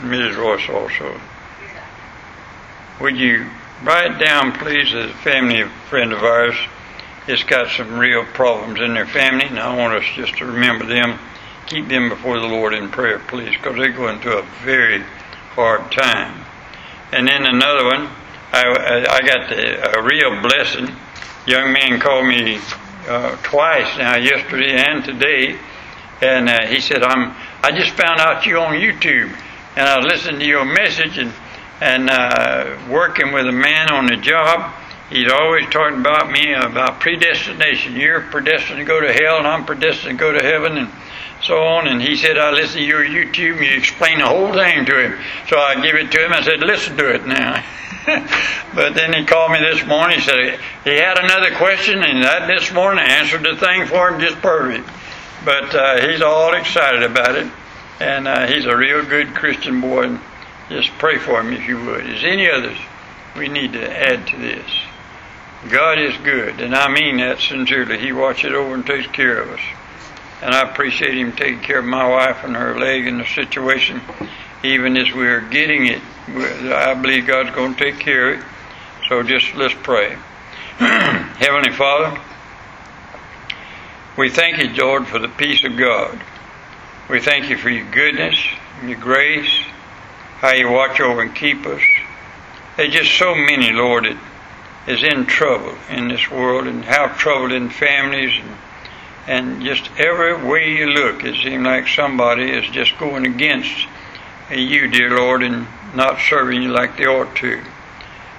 Mrs. Royce also. Would you write down, please, as a family friend of ours It's got some real problems in their family, and I want us just to remember them, keep them before the Lord in prayer, please, because they're going through a very hard time. And then another one, I, I got the, a real blessing. Young man called me uh, twice now, yesterday and today, and uh, he said, "I'm. I just found out you on YouTube, and I listened to your message and and uh, working with a man on the job." He's always talking about me about predestination. You're predestined to go to hell, and I'm predestined to go to heaven, and so on. And he said, I listened to your YouTube, and you explained the whole thing to him. So I give it to him. I said, listen to it now. but then he called me this morning. He said he had another question, and that this morning answered the thing for him just perfect. But uh, he's all excited about it, and uh, he's a real good Christian boy. Just pray for him if you would. Is any others we need to add to this? God is good, and I mean that sincerely. He watches over and takes care of us. And I appreciate Him taking care of my wife and her leg in the situation, even as we're getting it. I believe God's going to take care of it. So just let's pray. Heavenly Father, we thank you, Lord, for the peace of God. We thank you for your goodness and your grace, how you watch over and keep us. There's just so many, Lord, that is in trouble in this world and have trouble in families and and just every way you look it seems like somebody is just going against you dear lord and not serving you like they ought to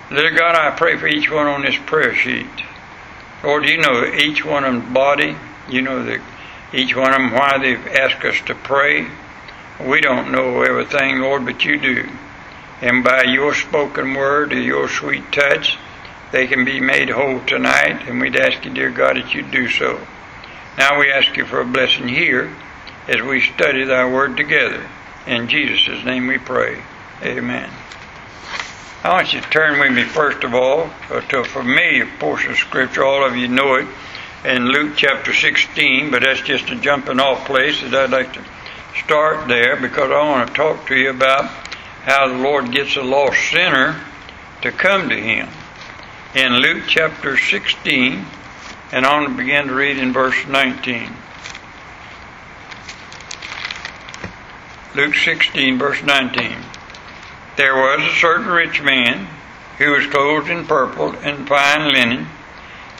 dear god i pray for each one on this prayer sheet lord you know each one them body you know the, each one of them why they've asked us to pray we don't know everything lord but you do and by your spoken word or your sweet touch they can be made whole tonight, and we'd ask you, dear God, that you do so. Now we ask you for a blessing here as we study thy word together. In Jesus' name we pray. Amen. I want you to turn with me, first of all, to a familiar portion of Scripture. All of you know it in Luke chapter 16, but that's just a jumping off place that I'd like to start there because I want to talk to you about how the Lord gets a lost sinner to come to Him in Luke chapter 16, and I want to begin to read in verse 19. Luke 16, verse 19. There was a certain rich man who was clothed in purple and fine linen,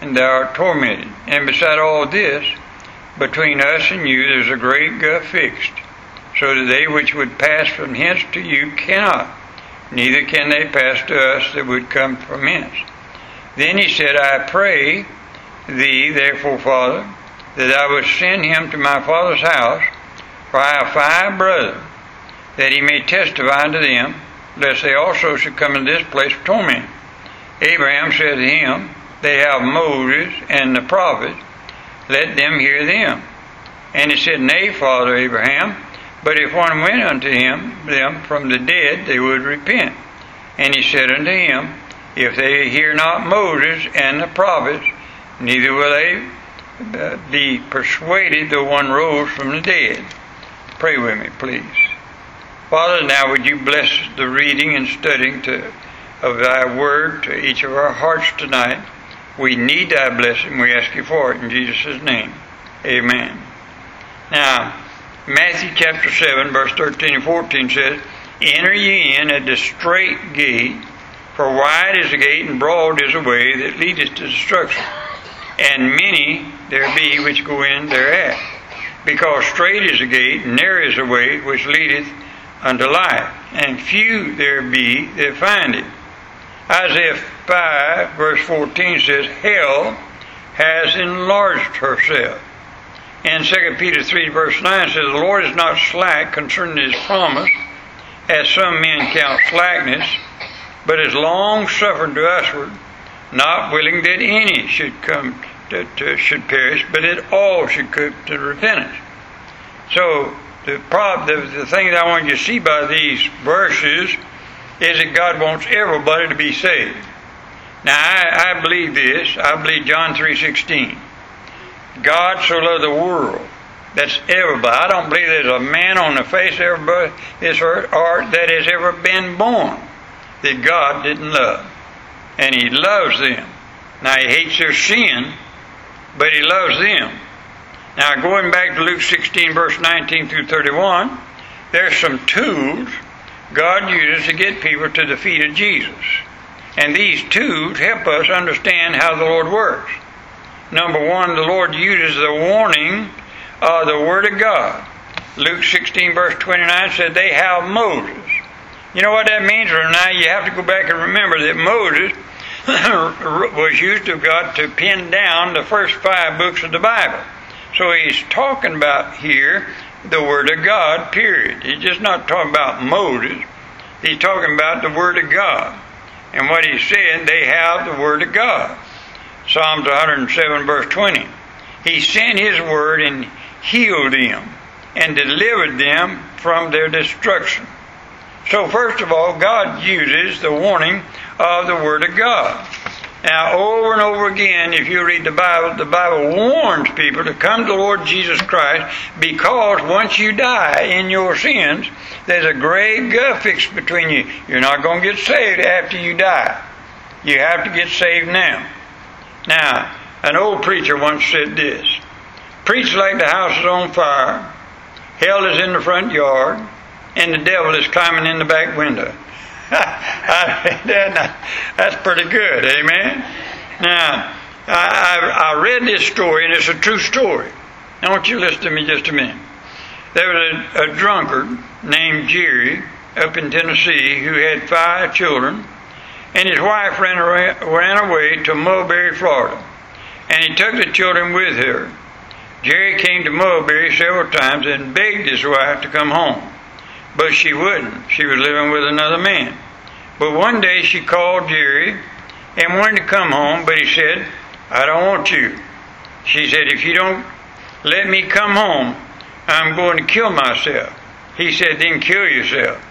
and thou art tormented. And beside all this, between us and you there's a great gulf fixed, so that they which would pass from hence to you cannot, neither can they pass to us that would come from hence. Then he said, I pray thee, therefore, Father, that I would send him to my father's house, for I have five brothers, that he may testify unto them, lest they also should come into this place of torment. Abraham said to him, They have Moses and the prophets, let them hear them. And he said, Nay, Father Abraham, but if one went unto him them from the dead, they would repent. And he said unto him, if they hear not Moses and the prophets, neither will they uh, be persuaded though one rose from the dead. Pray with me, please. Father, now would you bless the reading and studying to, of thy word to each of our hearts tonight. We need thy blessing. We ask you for it in Jesus' name. Amen. Now, Matthew chapter 7, verse 13 and 14 says, Enter ye in at the strait gate, for wide is the gate and broad is the way that leadeth to destruction, and many there be which go in thereat. Because strait is the gate, and narrow is the way which leadeth unto life, and few there be that find it. Isaiah 5, verse 14 says, Hell has enlarged herself. And 2 Peter 3, verse 9 says, The Lord is not slack concerning his promise, as some men count slackness, but is long suffering to usward, not willing that any should come to, to, should perish, but that all should come to repentance. So the, prob, the the thing that I want you to see by these verses is that God wants everybody to be saved. Now I, I believe this. I believe John three sixteen. God so loved the world. That's everybody. I don't believe there's a man on the face of everybody this earth or that has ever been born that God didn't love. And He loves them. Now He hates their sin, but He loves them. Now going back to Luke 16 verse 19 through 31, there's some tools God uses to get people to the feet of Jesus. And these tools help us understand how the Lord works. Number one, the Lord uses the warning of the Word of God. Luke 16, verse 29 said, They have Moses. You know what that means? Or now you have to go back and remember that Moses was used of God to pin down the first five books of the Bible. So he's talking about here the Word of God, period. He's just not talking about Moses. He's talking about the Word of God. And what he's saying, they have the Word of God. Psalms 107, verse 20. He sent His Word and healed them and delivered them from their destruction. So, first of all, God uses the warning of the Word of God. Now, over and over again, if you read the Bible, the Bible warns people to come to the Lord Jesus Christ because once you die in your sins, there's a great gulf fixed between you. You're not going to get saved after you die. You have to get saved now. Now, an old preacher once said this Preach like the house is on fire, hell is in the front yard, and the devil is climbing in the back window. Uh, that's pretty good, amen? Now, I, I, read this story, and it's a true story. Now, I want you to listen to me just a minute. There was a, a drunkard named Jerry up in Tennessee who had five children, and his wife ran ran away to Mulberry, Florida, and he took the children with her. Jerry came to Mulberry several times and begged his wife to come home. But she wouldn't. She was living with another man. But one day she called Jerry and wanted to come home, but he said, I don't want you. She said, If you don't let me come home, I'm going to kill myself. He said, Then kill yourself.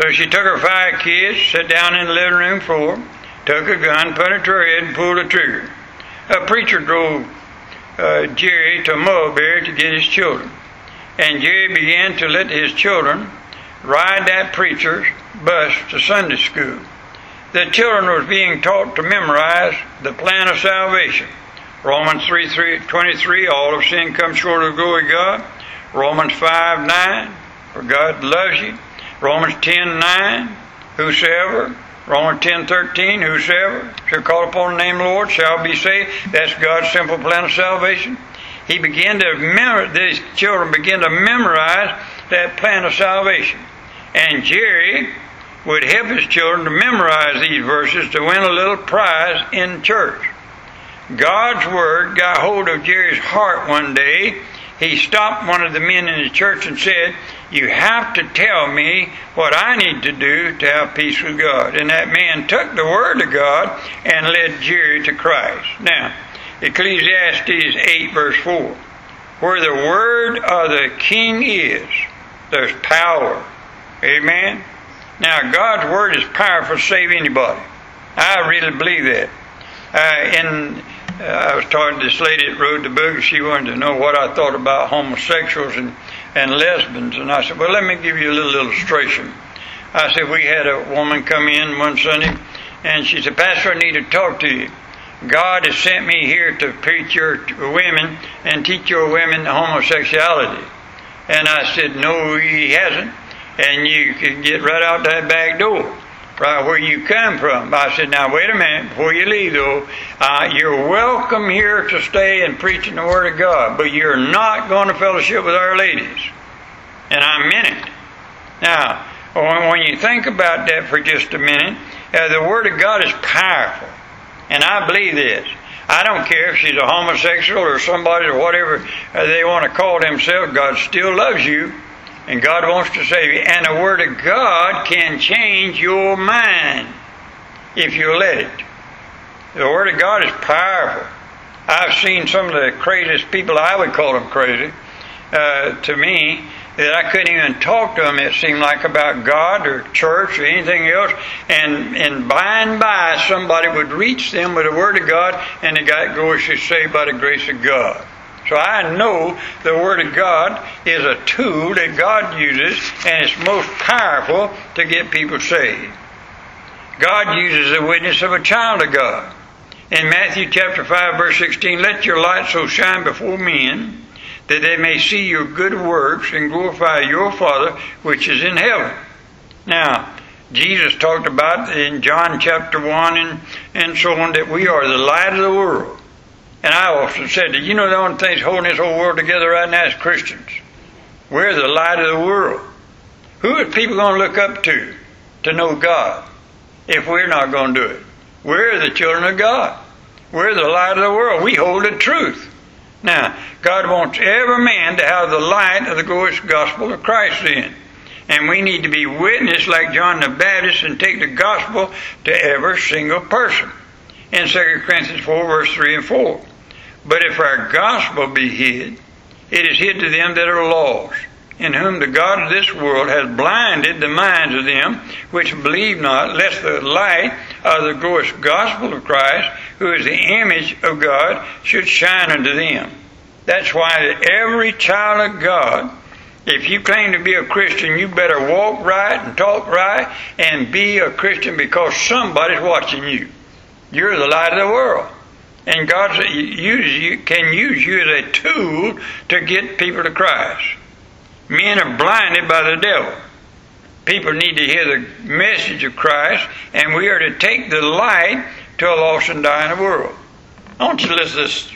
So she took her five kids, sat down in the living room floor, took a gun, put it to her head, and pulled the trigger. A preacher drove uh, Jerry to Mulberry to get his children. And Jerry began to let his children ride that preacher's bus to Sunday school. The children was being taught to memorize the plan of salvation. Romans 3, 3 23, all of sin comes short of the glory of God. Romans 5 9, for God loves you. Romans 10 9, whosoever. Romans 10 13, whosoever shall call upon the name of the Lord shall be saved. That's God's simple plan of salvation. He began to memorize, these children began to memorize that plan of salvation. And Jerry would help his children to memorize these verses to win a little prize in church. God's Word got hold of Jerry's heart one day. He stopped one of the men in the church and said, You have to tell me what I need to do to have peace with God. And that man took the Word of God and led Jerry to Christ. Now, Ecclesiastes 8, verse 4. Where the Word of the King is, there's power. Amen? Now, God's Word is powerful to save anybody. I really believe that. Uh, and uh, I was talking to this lady that wrote the book, she wanted to know what I thought about homosexuals and, and lesbians. And I said, Well, let me give you a little illustration. I said, We had a woman come in one Sunday, and she said, Pastor, I need to talk to you. God has sent me here to preach your women and teach your women homosexuality. And I said, No, He hasn't. And you can get right out that back door right where you come from. I said, now wait a minute, before you leave though, uh, you're welcome here to stay and preach in the Word of God, but you're not going to fellowship with Our Ladies. And I meant it. Now, when you think about that for just a minute, uh, the Word of God is powerful. And I believe this. I don't care if she's a homosexual or somebody or whatever uh, they want to call themselves, God still loves you and God wants to save you. And the Word of God can change your mind if you let it. The Word of God is powerful. I've seen some of the craziest people, I would call them crazy, uh, to me, that I couldn't even talk to them, it seemed like, about God or church or anything else. And, and by and by, somebody would reach them with the Word of God, and they got gloriously saved by the grace of God. So I know the Word of God is a tool that God uses, and it's most powerful to get people saved. God uses the witness of a child of God. In Matthew chapter 5 verse 16, let your light so shine before men that they may see your good works and glorify your Father which is in heaven. Now, Jesus talked about in John chapter 1 and, and so on that we are the light of the world. And I often said that, you know, the only thing holding this whole world together right now is Christians. We're the light of the world. Who are people going to look up to to know God if we're not going to do it? We're the children of God. We're the light of the world. We hold the truth. Now, God wants every man to have the light of the glorious gospel of Christ in. And we need to be witness like John the Baptist and take the gospel to every single person. In 2 Corinthians 4, verse 3 and 4. But if our gospel be hid, it is hid to them that are lost, in whom the God of this world has blinded the minds of them which believe not, lest the light of the glorious gospel of Christ, who is the image of God, should shine unto them. That's why that every child of God, if you claim to be a Christian, you better walk right and talk right and be a Christian because somebody's watching you. You're the light of the world. And God you, can use you as a tool to get people to Christ. Men are blinded by the devil. People need to hear the message of Christ, and we are to take the light to a lost and dying world. I want you to listen to this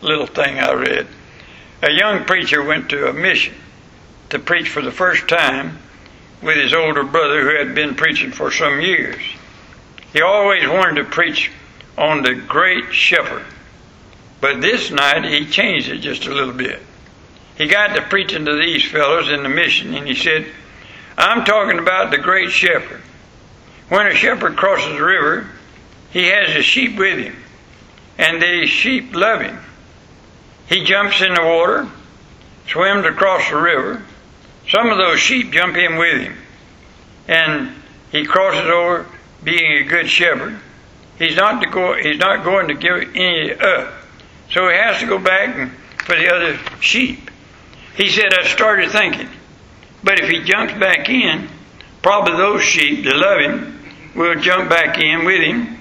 little thing I read. A young preacher went to a mission to preach for the first time with his older brother who had been preaching for some years. He always wanted to preach on the great shepherd. But this night he changed it just a little bit. He got to preaching to these fellows in the mission and he said, I'm talking about the great shepherd. When a shepherd crosses the river, he has his sheep with him, and the sheep love him. He jumps in the water, swims across the river. Some of those sheep jump in with him, and he crosses over being a good shepherd. He's not to go. He's not going to give any up. So he has to go back for the other sheep. He said, I started thinking, but if he jumps back in, probably those sheep that love him will jump back in with him,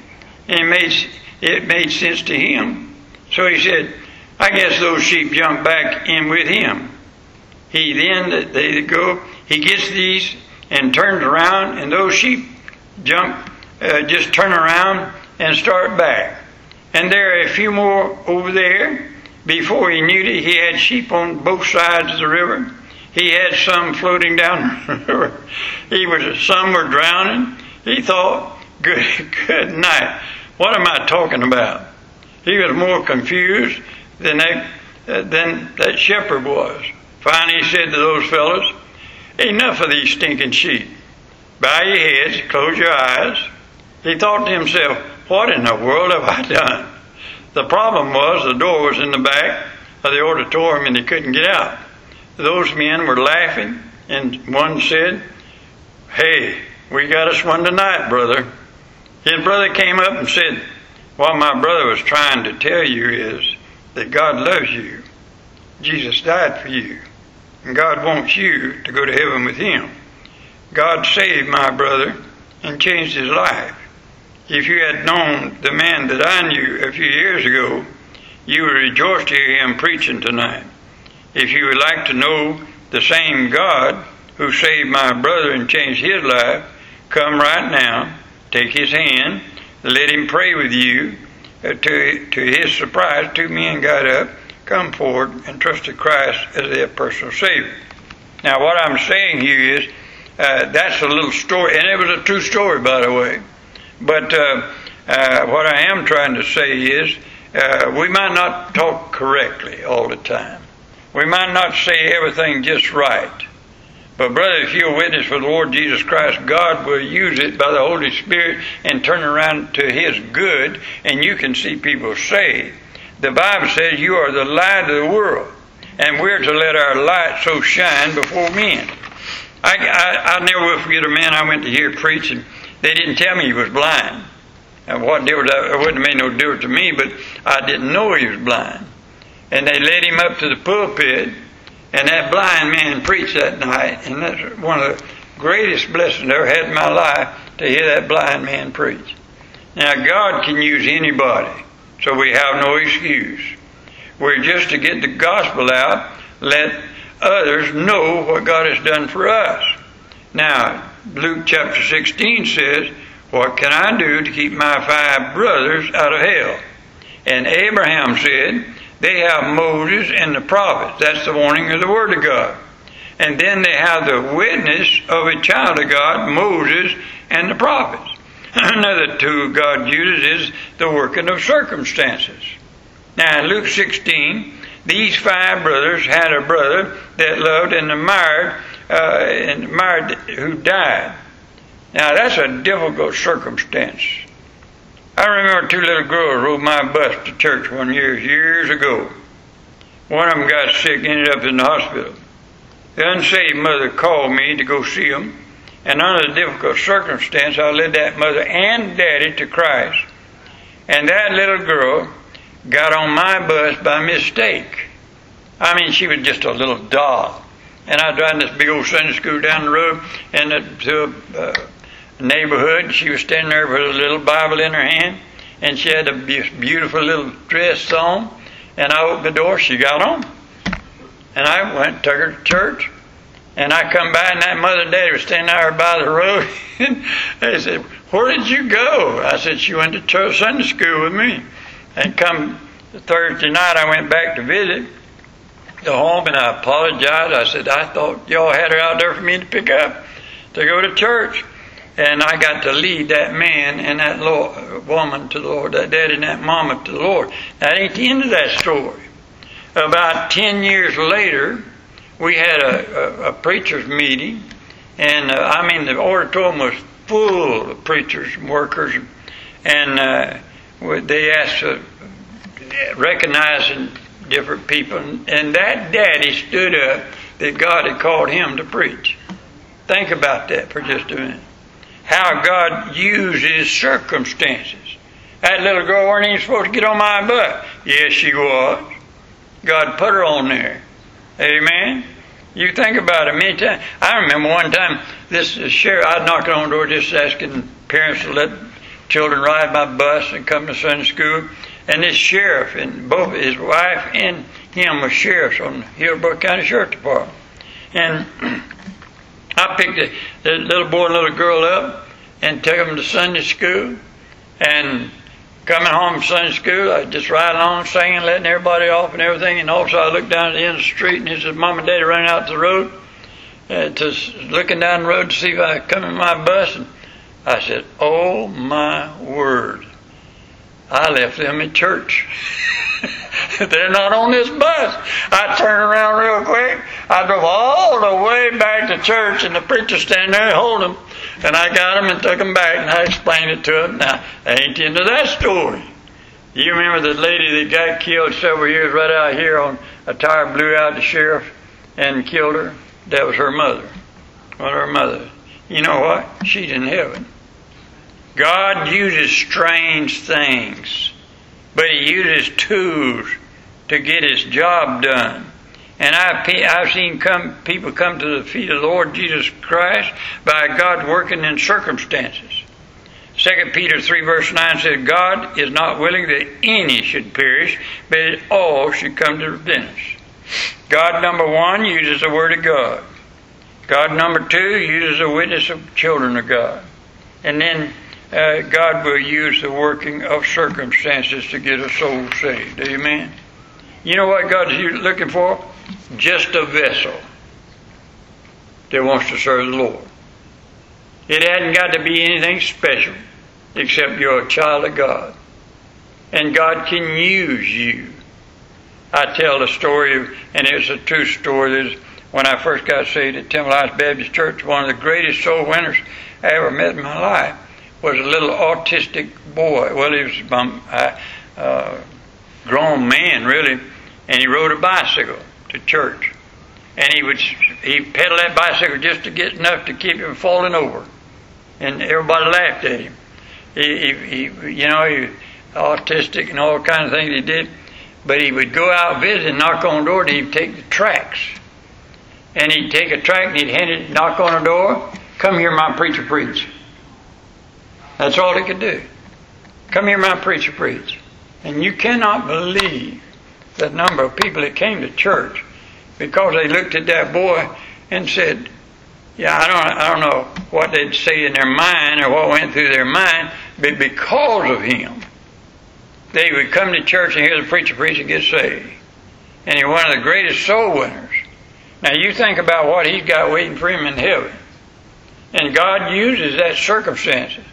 and it made it made sense to him. So he said, I guess those sheep jump back in with him. He then they go. He gets these and turns around, and those sheep jump, uh, just turn around and start back. And there are a few more over there. Before he knew it, he had sheep on both sides of the river. He had some floating down the river. He was some were drowning. He thought, "Good, good night. What am I talking about?" He was more confused than that than that shepherd was. Finally, he said to those fellows, "Enough of these stinking sheep. Bow your heads, close your eyes." He thought to himself, what in the world have I done? The problem was the door was in the back of the auditorium and he couldn't get out. Those men were laughing, and one said, Hey, we got us one tonight, brother. His brother came up and said, What my brother was trying to tell you is that God loves you. Jesus died for you. And God wants you to go to heaven with Him. God saved my brother and changed his life. If you had known the man that I knew a few years ago, you would rejoice to hear him preaching tonight. If you would like to know the same God who saved my brother and changed his life, come right now, take his hand, let him pray with you. Uh, to, to his surprise, two men got up, come forward, and trusted Christ as their personal Savior. Now, what I'm saying here is uh, that's a little story, and it was a true story, by the way. But uh, uh, what I am trying to say is uh, we might not talk correctly all the time. We might not say everything just right. But, brother, if you're a witness for the Lord Jesus Christ, God will use it by the Holy Spirit and turn around to His good, and you can see people saved. The Bible says you are the light of the world, and we're to let our light so shine before men. I, I, I never will forget a man I went to hear preaching. They didn't tell me he was blind. And what difference, it wouldn't have made no difference to me, but I didn't know he was blind. And they led him up to the pulpit, and that blind man preached that night, and that's one of the greatest blessings I ever had in my life to hear that blind man preach. Now, God can use anybody, so we have no excuse. We're just to get the gospel out, let others know what God has done for us. Now, Luke chapter 16 says, What can I do to keep my five brothers out of hell? And Abraham said, They have Moses and the prophets. That's the warning of the Word of God. And then they have the witness of a child of God, Moses and the prophets. Another tool God uses is the working of circumstances. Now, in Luke 16, these five brothers had a brother that loved and admired, Uh, and admired who died. Now that's a difficult circumstance. I remember two little girls rode my bus to church one year, years ago. One of them got sick, ended up in the hospital. The unsaved mother called me to go see them, and under the difficult circumstance, I led that mother and daddy to Christ. And that little girl got on my bus by mistake. I mean, she was just a little doll. And I was driving this big old Sunday school down the road and to a uh, neighborhood. She was standing there with a little Bible in her hand, and she had a beautiful little dress on. And I opened the door. She got on, and I went took her to church. And I come by, and that mother and daddy were standing there by the road. and they said, "Where did you go?" I said, "She went to church Sunday school with me." And come Thursday night, I went back to visit the home and I apologized. I said, I thought y'all had her out there for me to pick up to go to church. And I got to lead that man and that Lord, woman to the Lord, that daddy and that mama to the Lord. That ain't the end of that story. About 10 years later, we had a, a, a preacher's meeting. And uh, I mean, the auditorium was full of preachers and workers. And uh, they asked to recognizing different people, and that daddy stood up that God had called him to preach. Think about that for just a minute. How God uses circumstances. That little girl wasn't even supposed to get on my butt. Yes, she was. God put her on there. Amen. You think about it many times. I remember one time this sheriff, I knocked on the door just asking parents to let children ride my bus and come to Sunday school. And this sheriff and both his wife and him were sheriffs on Hillsborough County Sheriff Department. And I picked the, the little boy and little girl up and took them to Sunday school. And coming home from Sunday school, I just ride along singing, letting everybody off and everything. And also I looked down at the end of the street and he said, Mom and Daddy running out the road. Uh, to looking down the road to see if I come in my bus and I said, Oh my word. I left them at church. They're not on this bus. I turned around real quick. I drove all the way back to church, and the preacher standing there holding them. And I got them and took them back, and I explained it to them. Now, ain't the end of that story. You remember the lady that got killed several years right out here on a tire blew out the sheriff and killed her? That was her mother. Well, her mother. You know what? She's in heaven. God uses strange things, but He uses tools to get His job done. And I've, I've seen come, people come to the feet of the Lord Jesus Christ by God working in circumstances. 2 Peter 3 verse 9 says, God is not willing that any should perish, but that all should come to repentance. God, number one, uses the Word of God. God, number two, uses the witness of children of God. And then uh, God will use the working of circumstances to get a soul saved. Amen. You know what God's looking for? Just a vessel that wants to serve the Lord. It hadn't got to be anything special except you're a child of God. And God can use you. I tell the story, and it's a true story. when I first got saved at Temple Heights Baptist Church, one of the greatest soul winners I ever met in my life was a little autistic boy. Well, he was a uh, grown man, really, and he rode a bicycle to church. And he would he pedaled that bicycle just to get enough to keep him falling over, and everybody laughed at him. He, he, he you know, he autistic and all kinds of things he did. But he would go out visiting, knock on the door, and he'd take the tracts. And he'd take a tract and he'd hand it, knock on the door, come hear my preacher preach. That's all he could do. Come hear my preacher preach. And you cannot believe the number of people that came to church because they looked at that boy and said, yeah, I don't, I don't know what they'd say in their mind or what went through their mind, but because of him, they would come to church and hear the preacher preach and get saved. And he's one of the greatest soul winners. Now you think about what he's got waiting for him in heaven. And God uses that circumstances.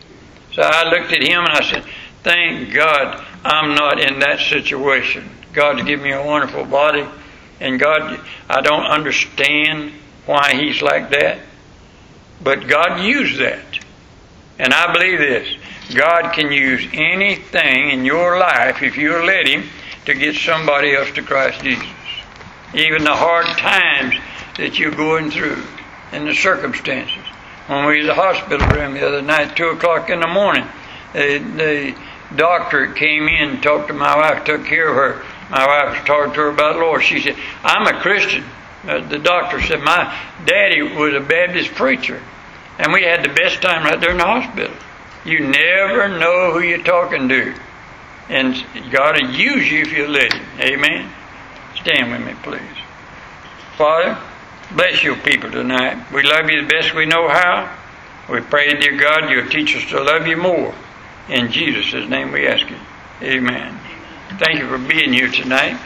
So I looked at him and I said, Thank God I'm not in that situation. God's given me a wonderful body. And God, I don't understand why He's like that. But God used that. And I believe this God can use anything in your life if you let Him to get somebody else to Christ Jesus. Even the hard times that you're going through and the circumstances. When we was in the hospital room the other night, 2 o'clock in the morning, the, the doctor came in talked to my wife, took care of her. My wife was talking to her about the Lord. She said, I'm a Christian. Uh, the doctor said, My daddy was a Baptist preacher. And we had the best time right there in the hospital. You never know who you're talking to. And God will use you if you let Him. Amen? Stand with me, please. Father, bless your people tonight. We love you the best we know how. We pray, dear God, you'll teach us to love you more. In Jesus' name we ask it. Amen. Thank you for being here tonight.